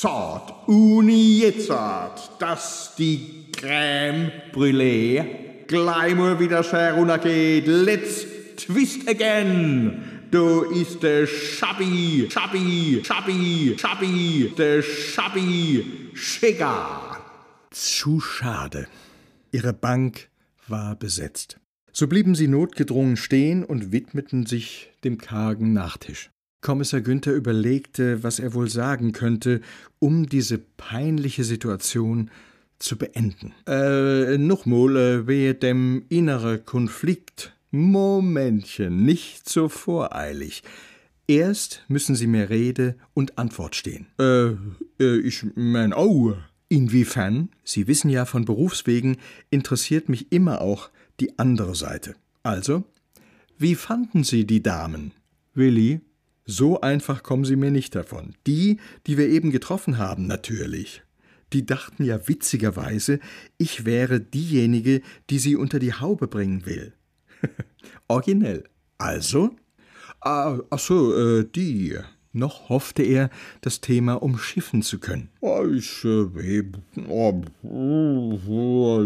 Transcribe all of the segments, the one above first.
zart, uni jetzart, dass die Crème Brûlée gleich mal wieder schwer runtergeht. Let's twist again. Du ist der Shabby, Shabby, Shabby, Shabby, der Shabby Schigger. Zu schade. Ihre Bank war besetzt. So blieben sie notgedrungen stehen und widmeten sich dem kargen Nachtisch. Kommissar Günther überlegte, was er wohl sagen könnte, um diese peinliche Situation zu beenden. Äh, nochmal, äh, wehe dem innere Konflikt. Momentchen, nicht so voreilig. Erst müssen Sie mir Rede und Antwort stehen. Äh, äh ich mein Au. Inwiefern? Sie wissen ja von Berufswegen, interessiert mich immer auch die andere Seite. Also, wie fanden Sie die Damen? Willi, so einfach kommen Sie mir nicht davon. Die, die wir eben getroffen haben, natürlich. Die dachten ja witzigerweise, ich wäre diejenige, die sie unter die Haube bringen will. Originell. Also? Ah, ach so, äh, die. Noch hoffte er, das Thema umschiffen zu können. Oh, ich, äh,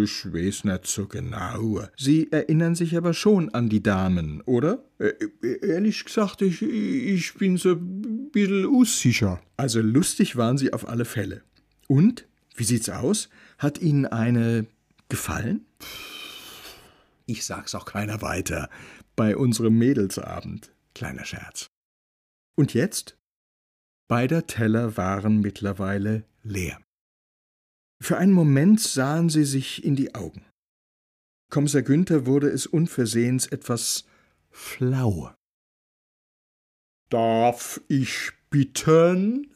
ich weiß nicht so genau. Sie erinnern sich aber schon an die Damen, oder? Äh, ehrlich gesagt, ich, ich bin so ein bisschen unsicher. Also lustig waren sie auf alle Fälle. Und, wie sieht's aus? Hat Ihnen eine gefallen? Ich sag's auch keiner weiter. Bei unserem Mädelsabend. Kleiner Scherz. Und jetzt? Beider Teller waren mittlerweile leer. Für einen Moment sahen sie sich in die Augen. Kommissar Günther wurde es unversehens etwas flau. Darf ich bitten?